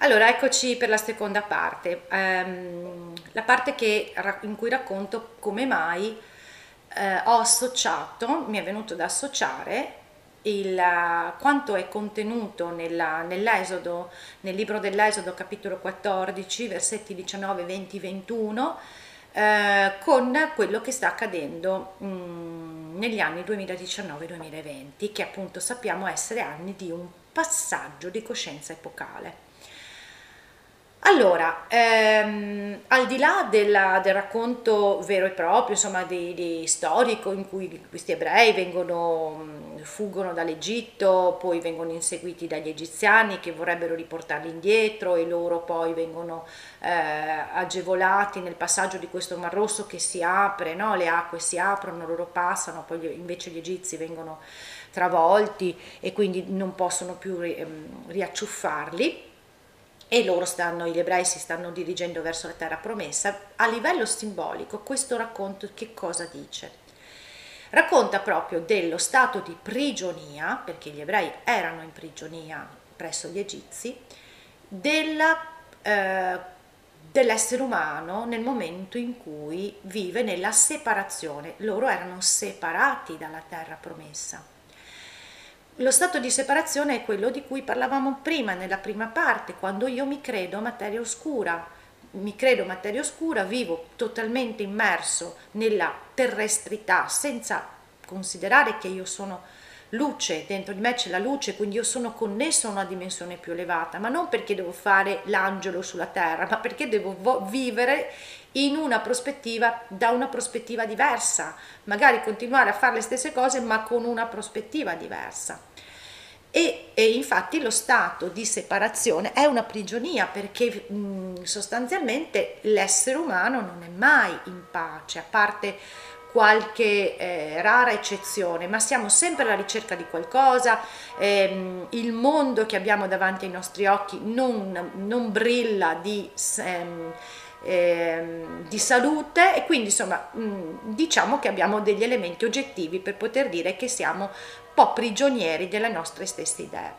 Allora, eccoci per la seconda parte, um, la parte che, in cui racconto come mai eh, ho associato, mi è venuto da associare il, quanto è contenuto nella, nell'Esodo, nel libro dell'Esodo capitolo 14, versetti 19, 20, 21, eh, con quello che sta accadendo mh, mm, negli anni 2019-2020, che appunto sappiamo essere anni di un passaggio di coscienza epocale. Allora, ehm, al di là della, del racconto vero e proprio, insomma, di, di storico in cui questi ebrei vengono, fuggono dall'Egitto, poi vengono inseguiti dagli egiziani che vorrebbero riportarli indietro e loro poi vengono eh, agevolati nel passaggio di questo Mar Rosso che si apre, no? le acque si aprono, loro passano, poi invece gli egizi vengono travolti e quindi non possono più ri, ehm, riacciuffarli e loro stanno, gli ebrei si stanno dirigendo verso la terra promessa, a livello simbolico questo racconto che cosa dice? Racconta proprio dello stato di prigionia, perché gli ebrei erano in prigionia presso gli egizi, della, eh, dell'essere umano nel momento in cui vive nella separazione. Loro erano separati dalla terra promessa lo stato di separazione è quello di cui parlavamo prima, nella prima parte, quando io mi credo materia oscura, mi credo materia oscura, vivo totalmente immerso nella terrestrità, senza considerare che io sono luce, dentro di me c'è la luce, quindi io sono connesso a una dimensione più elevata, ma non perché devo fare l'angelo sulla terra, ma perché devo vivere in una prospettiva, da una prospettiva diversa, magari continuare a fare le stesse cose ma con una prospettiva diversa. E, e, infatti lo stato di separazione è una prigionia perché mh, sostanzialmente l'essere umano non è mai in pace, a parte qualche eh, rara eccezione, ma siamo sempre alla ricerca di qualcosa, ehm, il mondo che abbiamo davanti ai nostri occhi non, non brilla di... Ehm, Ehm, di salute e quindi insomma mh, diciamo che abbiamo degli elementi oggettivi per poter dire che siamo po' prigionieri delle nostre stesse idee.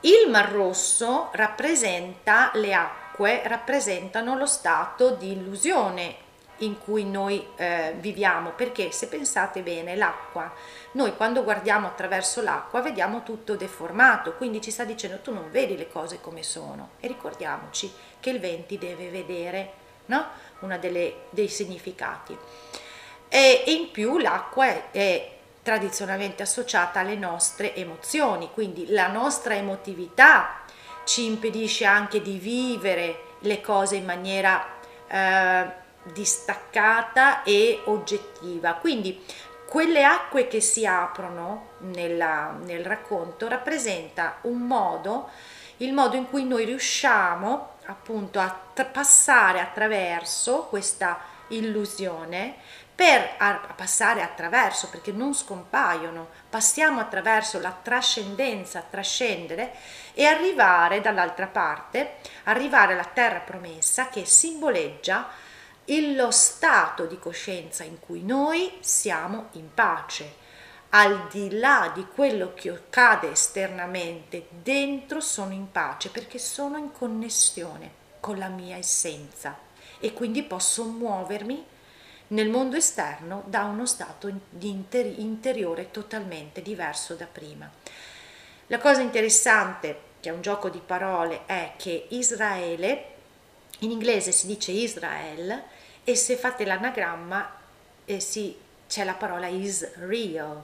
Il Mar Rosso rappresenta le acque, rappresentano lo stato di illusione in cui noi eh, viviamo, perché se pensate bene, l'acqua, noi quando guardiamo attraverso l'acqua vediamo tutto deformato, quindi ci sta dicendo tu non vedi le cose come sono e ricordiamoci che il venti deve vedere, no? Uno dei significati. E, in più l'acqua è tradizionalmente associata alle nostre emozioni, quindi la nostra emotività ci impedisce anche di vivere le cose in maniera eh, distaccata e oggettiva. Quindi quelle acque che si aprono nella, nel racconto rappresenta un modo, il modo in cui noi riusciamo appunto a passare attraverso questa illusione per passare attraverso, perché non scompaiono, passiamo attraverso la trascendenza, trascendere e arrivare dall'altra parte, arrivare alla terra promessa che simboleggia lo stato di coscienza in cui noi siamo in pace. Al di là di quello che accade esternamente, dentro sono in pace perché sono in connessione con la mia essenza e quindi posso muovermi nel mondo esterno da uno stato interi- interiore totalmente diverso da prima. La cosa interessante, che è un gioco di parole, è che Israele, in inglese si dice Israel, e se fate l'anagramma eh, sì, c'è la parola is real,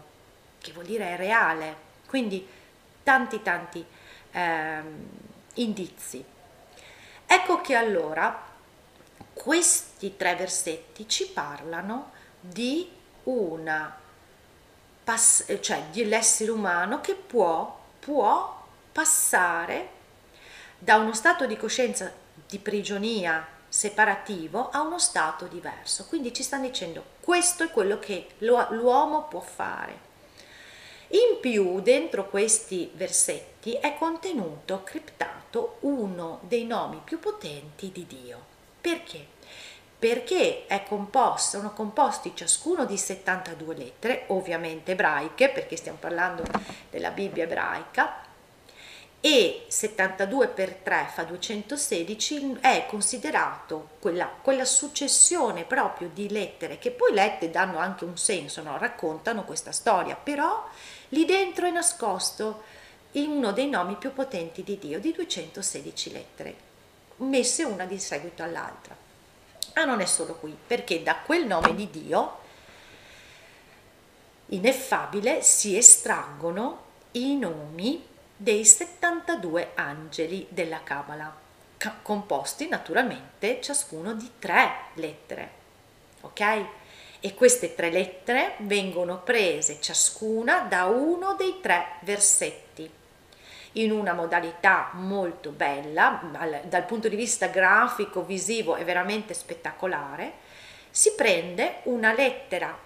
che vuol dire è reale, quindi tanti tanti ehm, indizi. Ecco che allora questi tre versetti ci parlano di una cioè dell'essere umano che può, può passare da uno stato di coscienza di prigionia separativo a uno stato diverso. Quindi ci stanno dicendo questo è quello che l'uomo può fare. In più, dentro questi versetti è contenuto, criptato, uno dei nomi più potenti di Dio. Perché? Perché composto, sono composti ciascuno di 72 lettere, ovviamente ebraiche, perché stiamo parlando della Bibbia ebraica, e 72 per 3 fa 216 è considerato quella, quella, successione proprio di lettere che poi lette danno anche un senso, no? raccontano questa storia, però lì dentro è nascosto in uno dei nomi più potenti di Dio, di 216 lettere, messe una di seguito all'altra. Ma non è solo qui, perché da quel nome di Dio ineffabile si estraggono i nomi dei 72 angeli della Kabbalah, composti naturalmente ciascuno di tre lettere. Ok? E queste tre lettere vengono prese ciascuna da uno dei tre versetti in una modalità molto bella, dal punto di vista grafico, visivo è veramente spettacolare. Si prende una lettera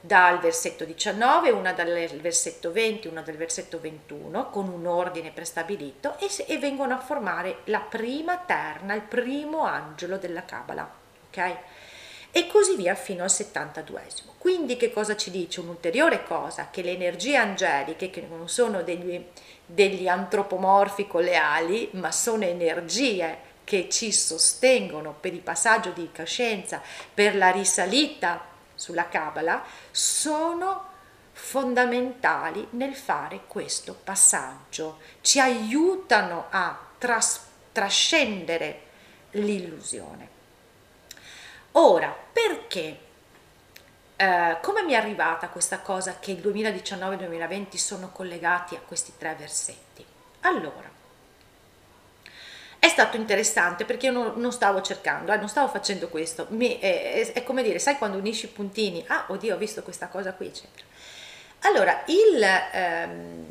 dal versetto 19, una dal versetto 20, una dal versetto 21, con un ordine prestabilito e, e vengono a formare la prima terna, il primo angelo della Kabbalah. ok? E così via fino al 72esimo. Quindi che cosa ci dice? Un'ulteriore cosa, che le energie angeliche, che non sono degli, degli antropomorfi con le ali, ma sono energie che ci sostengono per il passaggio di coscienza, per la risalita sulla Kabbalah sono fondamentali nel fare questo passaggio, ci aiutano a tras- trascendere l'illusione. Ora, perché? Eh, come mi è arrivata questa cosa che il 2019 e il 2020 sono collegati a questi tre versetti? Allora, è stato interessante perché io non, non stavo cercando, eh, non stavo facendo questo. Mi, è, è, come dire, sai quando unisci i puntini? Ah, oddio, ho visto questa cosa qui, eccetera. Allora, il, ehm,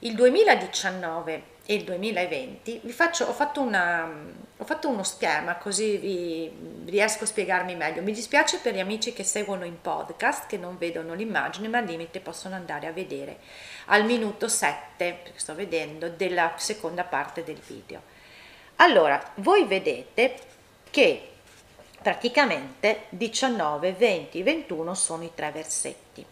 il 2019 e il 2020 vi faccio, ho, fatto una, ho fatto uno schema così vi, riesco a spiegarmi meglio. Mi dispiace per gli amici che seguono in podcast, che non vedono l'immagine, ma al limite possono andare a vedere al minuto 7, perché sto vedendo, della seconda parte del video. Allora, voi vedete che praticamente 19, 20, 21 sono i tre versetti.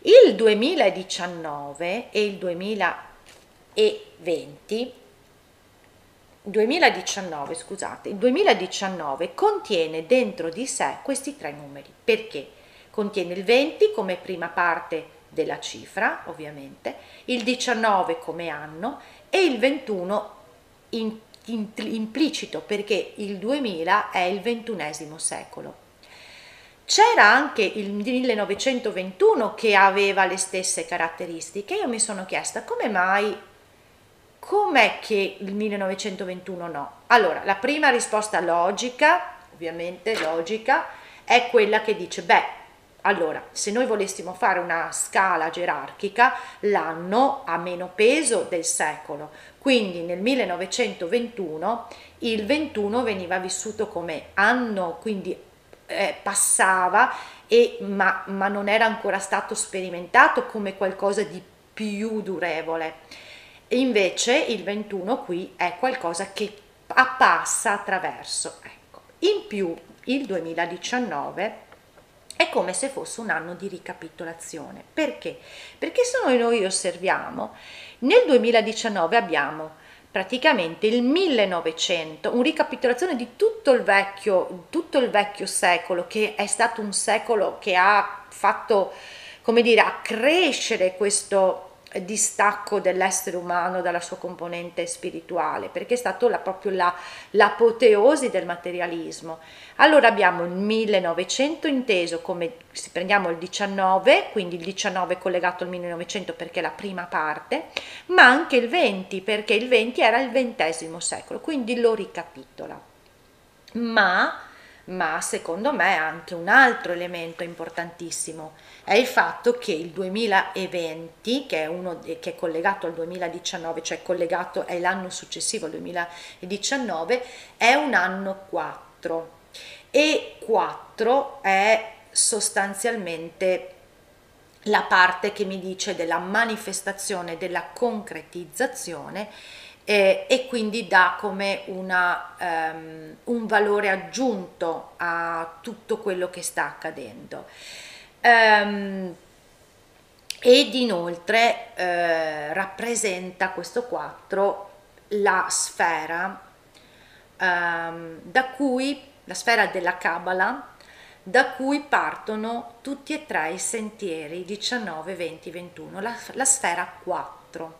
Il 2019 e il 2020 2019, scusate, il 2019 contiene dentro di sé questi tre numeri. Perché? Contiene il 20 come prima parte della cifra, ovviamente, il 19 come anno e il 21 in, in, implicito perché il 2000 è il ventunesimo secolo. C'era anche il 1921 che aveva le stesse caratteristiche. Io mi sono chiesta come mai, com'è che il 1921 no? Allora, la prima risposta logica, ovviamente logica, è quella che dice, beh, allora, se noi volessimo fare una scala gerarchica, l'anno ha meno peso del secolo, quindi nel 1921 il 21 veniva vissuto come anno, quindi eh, passava, e, ma, ma non era ancora stato sperimentato come qualcosa di più durevole. Invece il 21 qui è qualcosa che passa attraverso. Ecco. In più il 2019 è come se fosse un anno di ricapitolazione. Perché? Perché se noi, noi osserviamo, nel 2019 abbiamo praticamente il 1900, una ricapitolazione di tutto il, vecchio, tutto il vecchio secolo, che è stato un secolo che ha fatto, come dire, accrescere questo distacco dell'essere umano dalla sua componente spirituale, perché è stato la, proprio la, l'apoteosi del materialismo. Allora abbiamo il 1900 inteso come, se prendiamo il 19, quindi il 19 collegato al 1900 perché è la prima parte, ma anche il 20 perché il 20 era il XX secolo, quindi lo ricapitola. Ma ma secondo me anche un altro elemento importantissimo è il fatto che il 2020, che è, uno, che è collegato al 2019, cioè collegato è l'anno successivo al 2019, è un anno 4 e 4 è sostanzialmente la parte che mi dice della manifestazione, della concretizzazione eh, e quindi dà come una, um, un valore aggiunto a tutto quello che sta accadendo. Um, ed inoltre eh, rappresenta questo 4 la sfera um, da cui la sfera della Kabbalah da cui partono tutti e tre i sentieri 19, 20, 21, la, la sfera 4.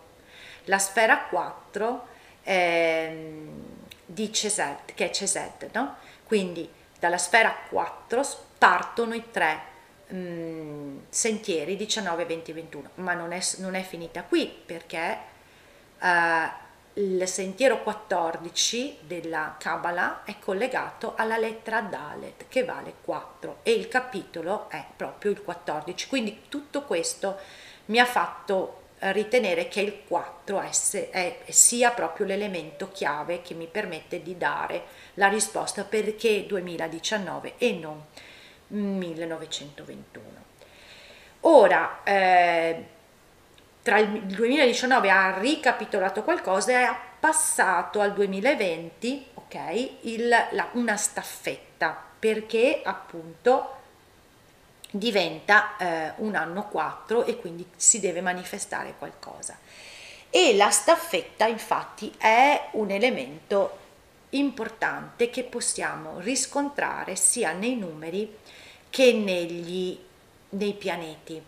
La sfera 4 eh, di Cesed, che è Cesed, no? Quindi dalla sfera 4 partono i tre mh, mm, sentieri 19, 20, 21, ma non è, non è finita qui perché eh, il sentiero 14 della Kabbalah è collegato alla lettera Dalet che vale 4 e il capitolo è proprio il 14. Quindi tutto questo mi ha fatto ritenere che il 4 è, è, sia proprio l'elemento chiave che mi permette di dare la risposta perché 2019 e non 1921. La eh, tra il 2019 ha ricapitolato qualcosa e ha passato al 2020 ok, il, la, una staffetta perché appunto diventa eh, un anno 4 e quindi si deve manifestare qualcosa. E la staffetta infatti è un elemento importante che possiamo riscontrare sia nei numeri che negli, nei pianeti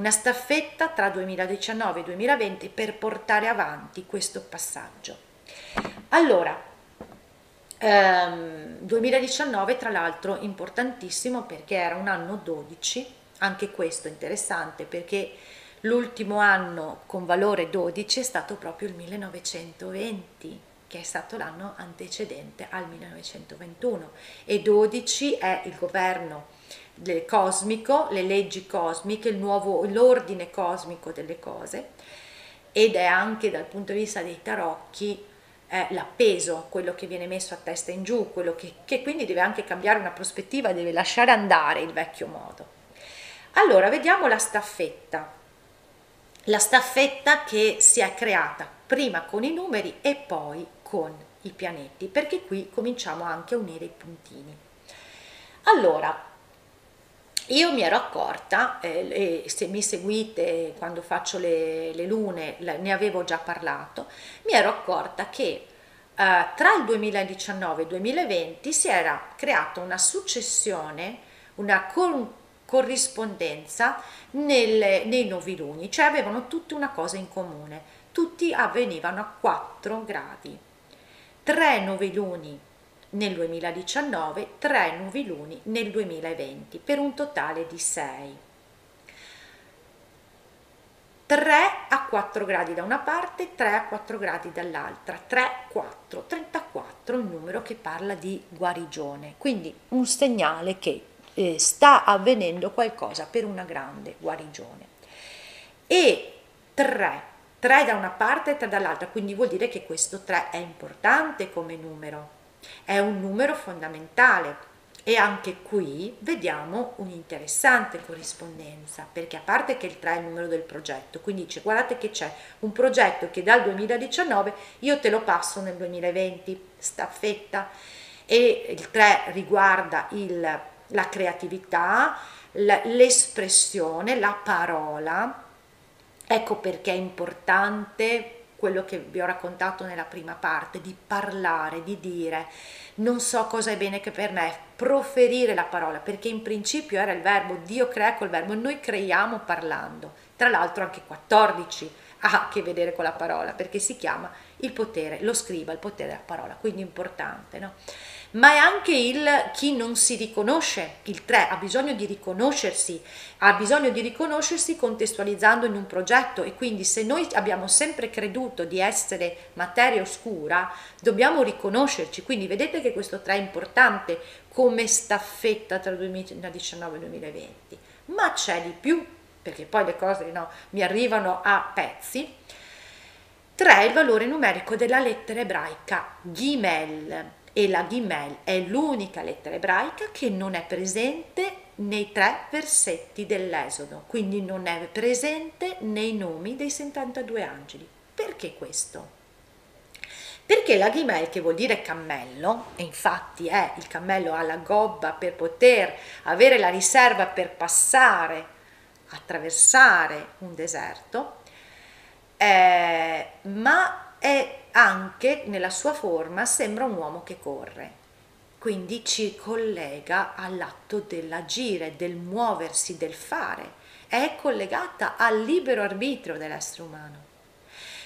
una staffetta tra 2019 e 2020 per portare avanti questo passaggio. Allora, ehm, 2019 tra l'altro importantissimo perché era un anno 12, anche questo interessante perché l'ultimo anno con valore 12 è stato proprio il 1920 che è stato l'anno antecedente al 1921 e 12 è il governo del cosmico, le leggi cosmiche, il nuovo, l'ordine cosmico delle cose ed è anche dal punto di vista dei tarocchi eh, l'appeso, quello che viene messo a testa in giù, quello che, che quindi deve anche cambiare una prospettiva, deve lasciare andare il vecchio modo. Allora, vediamo la staffetta. La staffetta che si è creata prima con i numeri e poi con i pianeti, perché qui cominciamo anche a unire i puntini. Allora, io mi ero accorta, eh, e se mi seguite quando faccio le, le lune, ne avevo già parlato, mi ero accorta che eh, tra il 2019 e il 2020 si era creata una successione, una con, corrispondenza nelle, nei noviluni, cioè avevano tutti una cosa in comune, tutti avvenivano a 4 gradi. Tre noviluni nel 2019, 3 nuovi luni nel 2020, per un totale di 6. 3 a 4 gradi da una parte, 3 a 4 gradi dall'altra, 3, 4, 34 il numero che parla di guarigione, quindi un segnale che eh, sta avvenendo qualcosa per una grande guarigione. E 3, 3 da una parte e 3 dall'altra, quindi vuol dire che questo 3 è importante come numero è un numero fondamentale e anche qui vediamo un'interessante corrispondenza perché a parte che il 3 è il numero del progetto quindi dice guardate che c'è un progetto che dal 2019 io te lo passo nel 2020 staffetta. E il 3 riguarda il, la creatività l'espressione la parola. Ecco perché è importante quello che vi ho raccontato nella prima parte, di parlare, di dire non so cosa è bene che per me, proferire la parola, perché in principio era il verbo, Dio crea col verbo, noi creiamo parlando. Tra l'altro anche 14 ha a che vedere con la parola, perché si chiama il potere, lo scriva, il potere della parola, quindi importante, no? Ma è anche il chi non si riconosce, il 3 ha bisogno di riconoscersi, ha bisogno di riconoscersi contestualizzando in un progetto. E quindi se noi abbiamo sempre creduto di essere materia oscura, dobbiamo riconoscerci, quindi vedete che questo 3 è importante come staffetta tra 2019 e 2020, ma c'è di più, perché poi le cose no, mi arrivano a pezzi. 3 il valore numerico della lettera ebraica Gimel e la Gimel è l'unica lettera ebraica che non è presente nei tre versetti dell'Esodo, quindi non è presente nei nomi dei 72 angeli. Perché questo? Perché la Gimel, che vuol dire cammello, e infatti è il cammello alla gobba per poter avere la riserva per passare, attraversare un deserto, eh, ma è anche nella sua forma sembra un uomo che corre quindi ci collega all'atto dell'agire, del muoversi, del fare, è collegata al libero arbitrio dell'essere umano.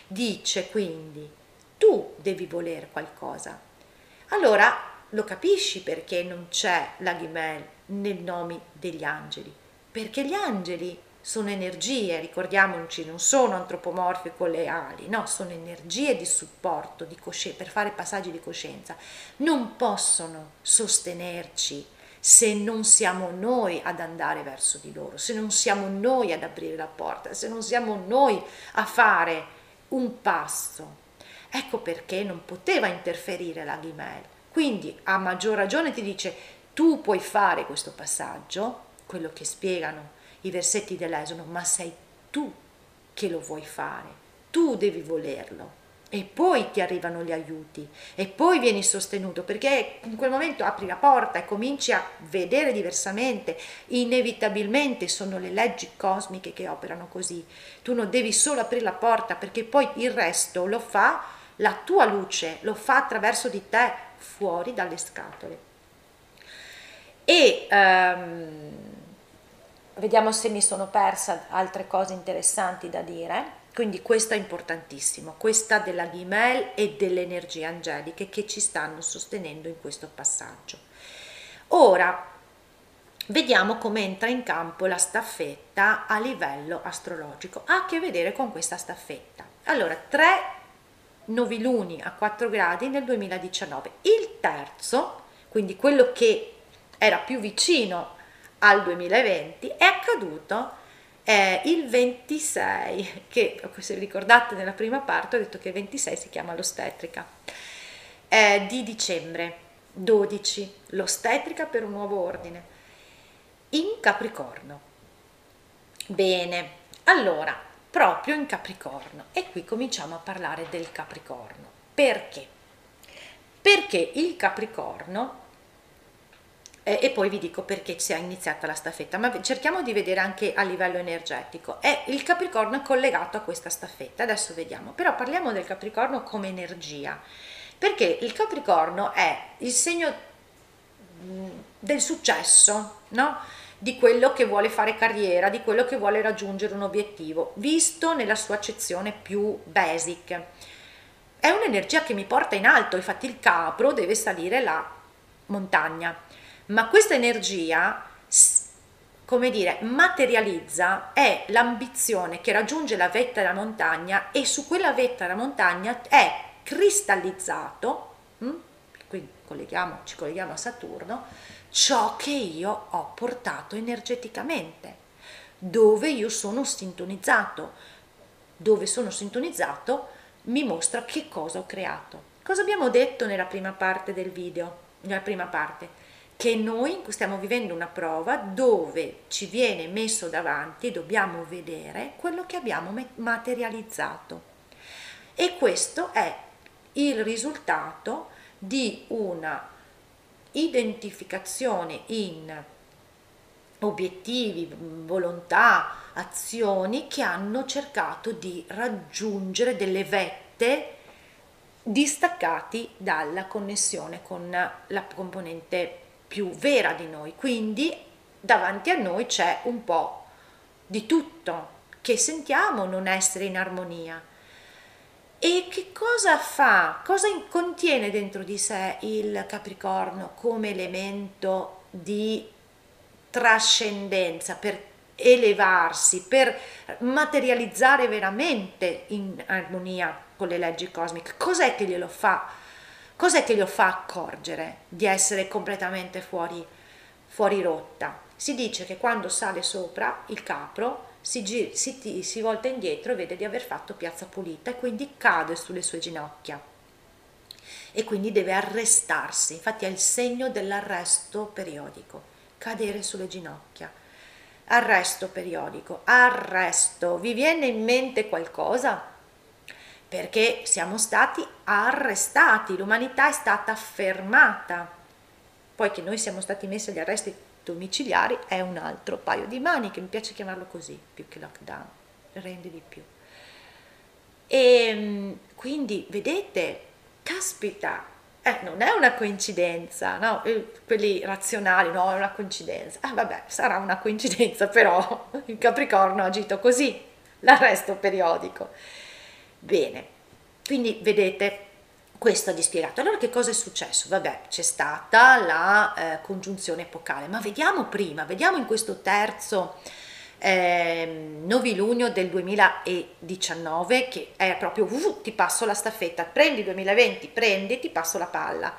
Dice quindi, tu devi volere qualcosa. Allora lo capisci perché non c'è la ghimel nei nomi degli angeli, perché gli angeli sono energie, ricordiamoci, non sono antropomorfi con le ali, no, sono energie di supporto di per fare passaggi di coscienza. Non possono sostenerci se non siamo noi ad andare verso di loro, se non siamo noi ad aprire la porta, se non siamo noi a fare un passo. Ecco perché non poteva interferire la Ghimel. Quindi a maggior ragione ti dice tu puoi fare questo passaggio, quello che spiegano i versetti dell'Esodo, ma sei tu che lo vuoi fare, tu devi volerlo. E poi ti arrivano gli aiuti e poi vieni sostenuto perché in quel momento apri la porta e cominci a vedere diversamente. Inevitabilmente sono le leggi cosmiche che operano così. Tu non devi solo aprire la porta perché poi il resto lo fa la tua luce, lo fa attraverso di te fuori dalle scatole. E um, vediamo se mi sono persa altre cose interessanti da dire. Quindi questo è importantissimo, questa della Gimel e delle energie angeliche che ci stanno sostenendo in questo passaggio. Ora vediamo come entra in campo la staffetta a livello astrologico. Ha a che vedere con questa staffetta. Allora, tre noviluni a 4 gradi nel 2019. Il terzo, quindi quello che era più vicino al 2020 è accaduto eh, il 26, che se ricordate nella prima parte ho detto che il 26 si chiama l'ostetrica, eh, di dicembre 12, l'ostetrica per un nuovo ordine, in Capricorno. Bene, allora, proprio in Capricorno, e qui cominciamo a parlare del Capricorno. Perché? Perché il Capricorno eh, e poi vi dico perché si è iniziata la staffetta, ma cerchiamo di vedere anche a livello energetico. È il Capricorno collegato a questa staffetta, adesso vediamo, però parliamo del Capricorno come energia, perché il Capricorno è il segno mm, del successo, no? di quello che vuole fare carriera, di quello che vuole raggiungere un obiettivo, visto nella sua accezione più basic. È un'energia che mi porta in alto, infatti il capro deve salire la montagna ma questa energia come dire, materializza è l'ambizione che raggiunge la vetta della montagna e su quella vetta della montagna è cristallizzato, hm? qui colleghiamo, ci colleghiamo a Saturno, ciò che io ho portato energeticamente, dove io sono sintonizzato, dove sono sintonizzato mi mostra che cosa ho creato. Cosa abbiamo detto nella prima parte del video? Nella prima parte che noi stiamo vivendo una prova dove ci viene messo davanti dobbiamo vedere quello che abbiamo materializzato. E questo è il risultato di una identificazione in obiettivi, volontà, azioni che hanno cercato di raggiungere delle vette distaccati dalla connessione con la componente più vera di noi, quindi davanti a noi c'è un po' di tutto che sentiamo non essere in armonia. E che cosa fa? Cosa contiene dentro di sé il Capricorno come elemento di trascendenza per elevarsi, per materializzare veramente in armonia con le leggi cosmiche? Cos'è che glielo fa? Cos'è che lo fa accorgere di essere completamente fuori, fuori rotta? Si dice che quando sale sopra il capro si, gir- si, si volta indietro e vede di aver fatto piazza pulita e quindi cade sulle sue ginocchia e quindi deve arrestarsi, infatti è il segno dell'arresto periodico, cadere sulle ginocchia. Arresto periodico, arresto, vi viene in mente qualcosa? Perché siamo stati arrestati, l'umanità è stata fermata. Poi che noi siamo stati messi agli arresti domiciliari è un altro paio di maniche, mi piace chiamarlo così, più che lockdown, rende di più. E ehm, quindi vedete, caspita, eh, non è una coincidenza, no? quelli razionali, no, è una coincidenza. Ah, vabbè, sarà una coincidenza, però il Capricorno ha agito così, l'arresto periodico. Bene, quindi vedete, questo ha dispiegato. Allora che cosa è successo? Vabbè, c'è stata la eh, congiunzione epocale, ma vediamo prima, vediamo in questo terzo eh, novilunio del 2019 che è proprio uh, ti passo la staffetta, prendi 2020, prendi, ti passo la palla.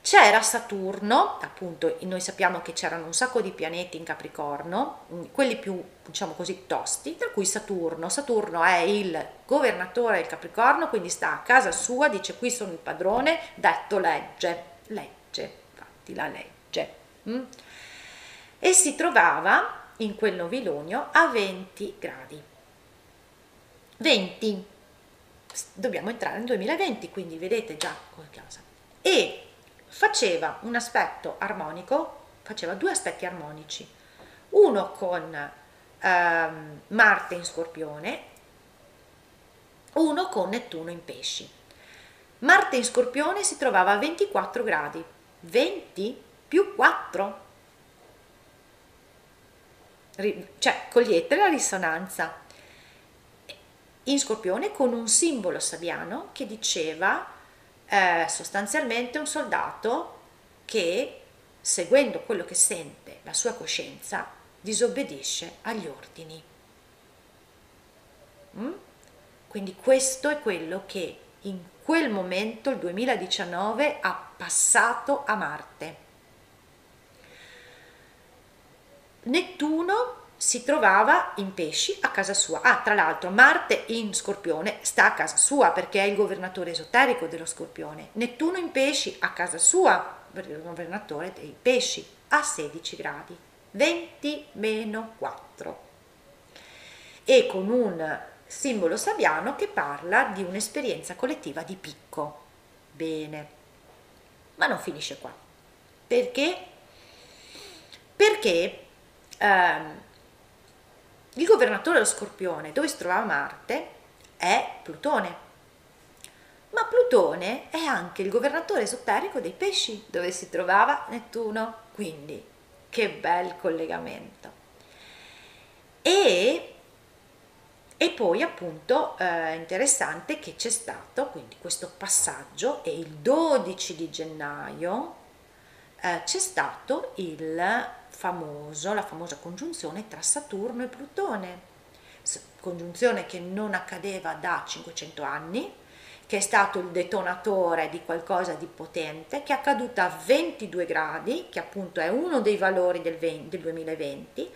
C'era Saturno, appunto noi sappiamo che c'erano un sacco di pianeti in Capricorno, mm, quelli più diciamo così tosti, tra cui Saturno. Saturno è il governatore del Capricorno, quindi sta a casa sua, dice qui sono il padrone, detto legge, legge, infatti la legge. Mm? E si trovava in quel novilunio a 20 gradi. 20. Dobbiamo entrare nel 2020, quindi vedete già cosa. E faceva un aspetto armonico, faceva due aspetti armonici. Uno con ehm, Marte in Scorpione, uno con Nettuno in Pesci. Marte in Scorpione si trovava a 24 gradi, 20 più 4 cioè cogliete la risonanza in Scorpione con un simbolo sabiano che diceva eh, sostanzialmente un soldato che seguendo quello che sente la sua coscienza disobbedisce agli ordini. Mm? Quindi questo è quello che in quel momento, il 2019, ha passato a Marte. Nettuno si trovava in pesci a casa sua. Ah, tra l'altro, Marte in Scorpione sta a casa sua perché è il governatore esoterico dello Scorpione. Nettuno in pesci a casa sua, il governatore dei pesci, a 16 gradi, 20 meno 4. E con un simbolo sabiano che parla di un'esperienza collettiva di picco. Bene, ma non finisce qua. Perché? Perché ehm, il governatore dello Scorpione, dove si trovava Marte, è Plutone. Ma Plutone è anche il governatore esoterico dei pesci, dove si trovava Nettuno. Quindi, che bel collegamento. E, e poi appunto eh, interessante che c'è stato quindi questo passaggio e il 12 di gennaio eh, c'è stato il famoso, la famosa congiunzione tra Saturno e Plutone, congiunzione che non accadeva da 500 anni, che è stato il detonatore di qualcosa di potente, che è accaduta a 22 gradi, che appunto è uno dei valori del, 20, del 2020,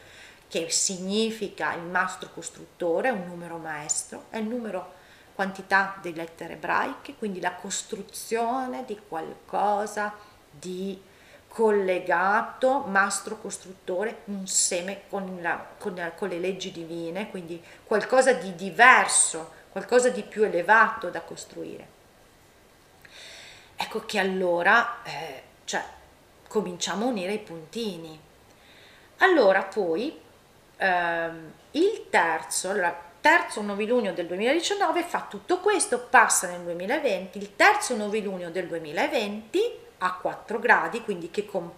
che significa il mastro costruttore, un numero maestro, è il numero quantità di lettere ebraiche, quindi la costruzione di qualcosa di collegato, mastro costruttore, un seme con, la, con, la, con le leggi divine, quindi qualcosa di diverso, qualcosa di più elevato da costruire. Ecco che allora eh, cioè, cominciamo a unire i puntini. Allora poi ehm, il terzo, allora, terzo novilunio del 2019 fa tutto questo, passa nel 2020, il terzo novilunio del 2020 a 4 gradi, quindi che com-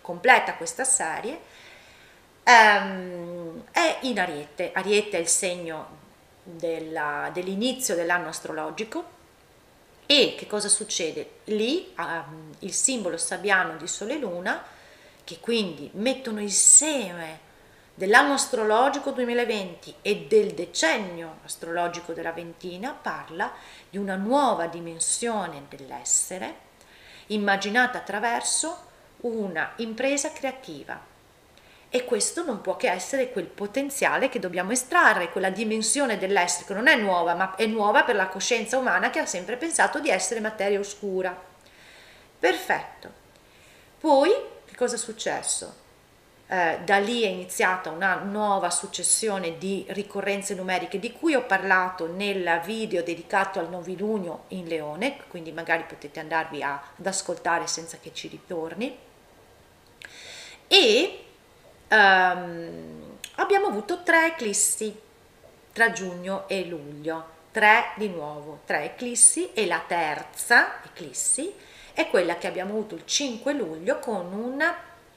completa questa serie, ehm, è in Ariete. Ariete è il segno della, dell'inizio dell'anno astrologico e che cosa succede? Lì ehm, il simbolo sabbiano di Sole e Luna, che quindi mettono insieme dell'anno astrologico 2020 e del decennio astrologico della ventina, parla di una nuova dimensione dell'essere immaginata attraverso una impresa creativa. E questo non può che essere quel potenziale che dobbiamo estrarre, quella dimensione dell'essere che non è nuova, ma è nuova per la coscienza umana che ha sempre pensato di essere materia oscura. Perfetto. Poi, che cosa è successo? Eh, da lì è iniziata una nuova successione di ricorrenze numeriche di cui ho parlato nel video dedicato al novilunio in Leone, quindi magari potete andarvi a, ad ascoltare senza che ci ritorni. E um, abbiamo avuto tre eclissi tra giugno e luglio, tre di nuovo, tre eclissi e la terza eclissi è quella che abbiamo avuto il 5 luglio con un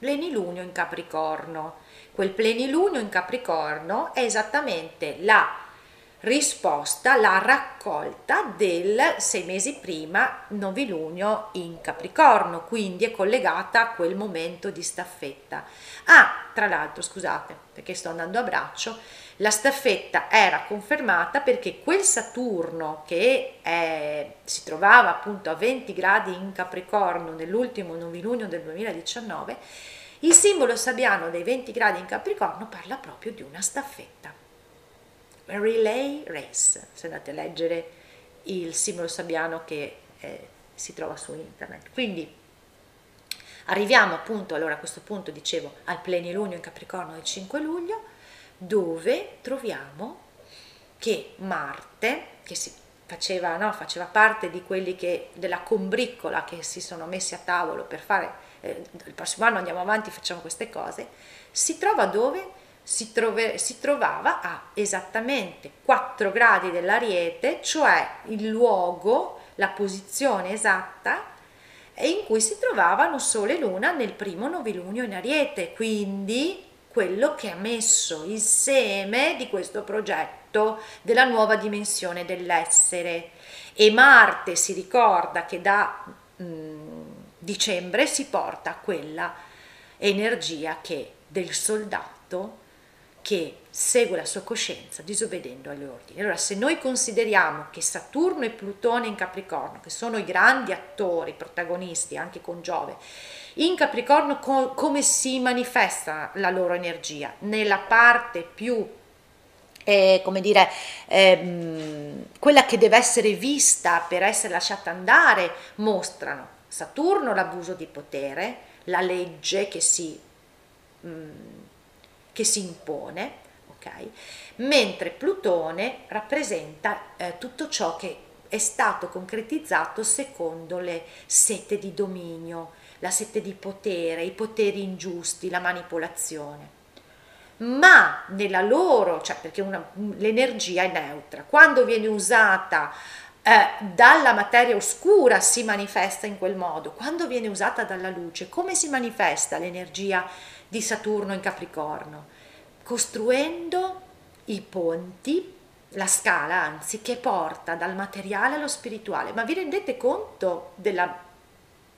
plenilunio in Capricorno. Quel plenilunio in Capricorno è esattamente la risposta, la raccolta del sei mesi prima novilunio in Capricorno, quindi è collegata a quel momento di staffetta. Ah, tra l'altro, scusate, perché sto andando a braccio, la staffetta era confermata perché quel Saturno che è, si trovava appunto a 20 gradi in Capricorno nell'ultimo novilunio del 2019, il simbolo sabbiano dei 20 gradi in Capricorno parla proprio di una staffetta relay race, se andate a leggere il simbolo sabbiano che eh, si trova su internet. Quindi arriviamo appunto, allora a questo punto dicevo, al plenilunio in Capricorno del 5 luglio, dove troviamo che Marte, che si faceva, no, faceva parte di quelli che, della combriccola che si sono messi a tavolo per fare, eh, il prossimo anno andiamo avanti, facciamo queste cose, si trova dove? si, trove, si trovava a esattamente 4 gradi dell'ariete, cioè il luogo, la posizione esatta in cui si trovavano Sole e Luna nel primo novilunio in ariete, quindi quello che ha messo il seme di questo progetto della nuova dimensione dell'essere. E Marte si ricorda che da mh, mm, dicembre si porta quella energia che del soldato che segue la sua coscienza disobbedendo agli ordini. Allora, se noi consideriamo che Saturno e Plutone in Capricorno, che sono i grandi attori, protagonisti anche con Giove, in Capricorno co- come si manifesta la loro energia? Nella parte più eh, come dire, ehm, quella che deve essere vista per essere lasciata andare, mostrano Saturno l'abuso di potere, la legge che si mh, mm, che si impone, okay? mentre Plutone rappresenta eh, tutto ciò che è stato concretizzato secondo le sette di dominio, la sette di potere, i poteri ingiusti, la manipolazione. Ma nella loro, cioè perché una, l'energia è neutra, quando viene usata eh, dalla materia oscura si manifesta in quel modo, quando viene usata dalla luce, come si manifesta l'energia di Saturno in Capricorno, costruendo i ponti, la scala anzi, che porta dal materiale allo spirituale. Ma vi rendete conto della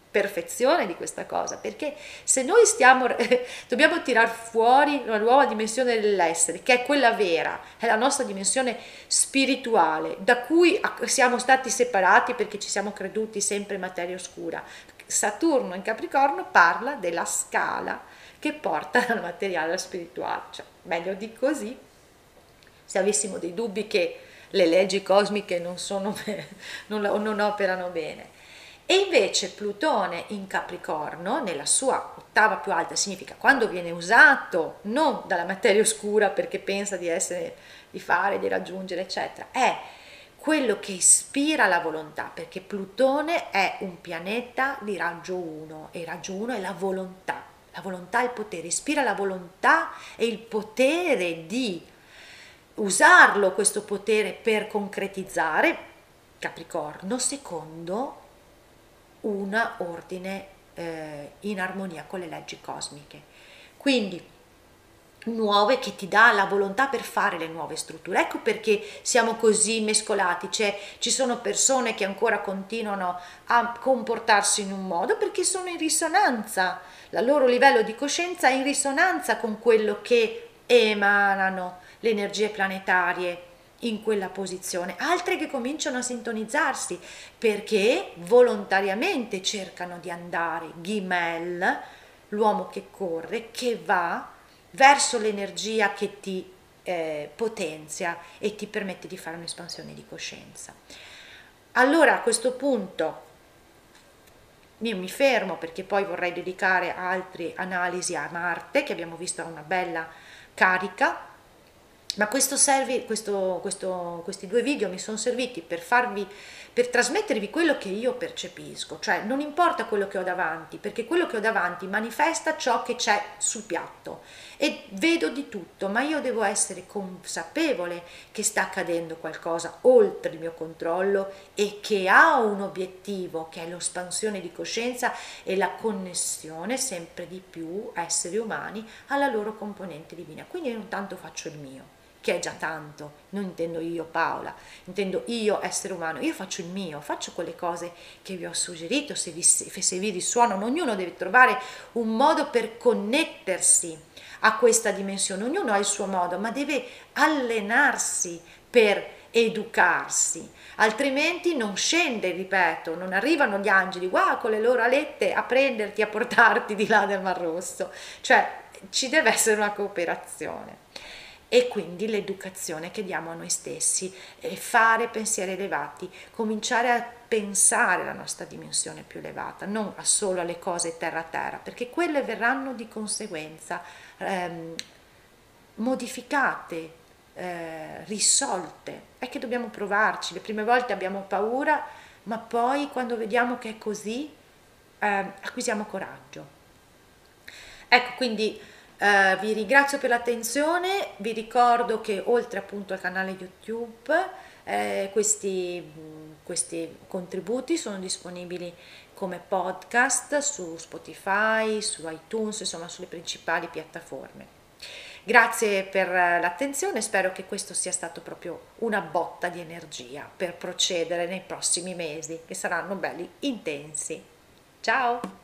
perfezione di questa cosa? Perché se noi stiamo, dobbiamo tirar fuori una nuova dimensione dell'essere, che è quella vera, è la nostra dimensione spirituale, da cui siamo stati separati perché ci siamo creduti sempre in materia oscura. Saturno in Capricorno parla della scala che porta dal materiale allo spirituale. Cioè, meglio di così, se avessimo dei dubbi che le leggi cosmiche non, sono, non, non operano bene. E invece Plutone in Capricorno, nella sua ottava più alta, significa quando viene usato non dalla materia oscura perché pensa di essere, di fare, di raggiungere, eccetera, è quello che ispira la volontà, perché Plutone è un pianeta di raggio 1 e raggio 1 è la volontà la volontà e il potere, ispira la volontà e il potere di usarlo questo potere per concretizzare Capricorno secondo un ordine eh, in armonia con le leggi cosmiche. Quindi nuove che ti dà la volontà per fare le nuove strutture. Ecco perché siamo così mescolati, cioè ci sono persone che ancora continuano a comportarsi in un modo perché sono in risonanza. Il loro livello di coscienza è in risonanza con quello che emanano le energie planetarie in quella posizione, altre che cominciano a sintonizzarsi perché volontariamente cercano di andare, Gimel, l'uomo che corre, che va verso l'energia che ti eh, potenzia e ti permette di fare un'espansione di coscienza. Allora a questo punto io mi fermo perché poi vorrei dedicare altre analisi a Marte che abbiamo visto ha una bella carica ma questo serve, questo, questo, questi due video mi sono serviti per farvi per trasmettervi quello che io percepisco, cioè non importa quello che ho davanti, perché quello che ho davanti manifesta ciò che c'è sul piatto. E vedo di tutto, ma io devo essere consapevole che sta accadendo qualcosa oltre il mio controllo e che ha un obiettivo che è l'espansione di coscienza e la connessione sempre di più esseri umani alla loro componente divina. Quindi io intanto faccio il mio che è già tanto, non intendo io Paola, intendo io essere umano, io faccio il mio, faccio quelle cose che vi ho suggerito, se vi, se vi risuonano, ognuno deve trovare un modo per connettersi a questa dimensione, ognuno ha il suo modo, ma deve allenarsi per educarsi, altrimenti non scende, ripeto, non arrivano gli angeli, wow, con le loro alette a prenderti, a portarti di là del Mar Rosso, cioè ci deve essere una cooperazione e quindi l'educazione che diamo a noi stessi, fare pensieri elevati, cominciare a pensare la nostra dimensione più elevata, non solo alle cose terra a terra, perché quelle verranno di conseguenza ehm, modificate, eh, risolte. È che dobbiamo provarci, le prime volte abbiamo paura, ma poi quando vediamo che è così eh, acquisiamo coraggio. Ecco, quindi Uh, vi ringrazio per l'attenzione, vi ricordo che oltre appunto al canale YouTube eh, questi, questi contributi sono disponibili come podcast su Spotify, su iTunes, insomma sulle principali piattaforme. Grazie per l'attenzione, spero che questo sia stato proprio una botta di energia per procedere nei prossimi mesi che saranno belli intensi. Ciao!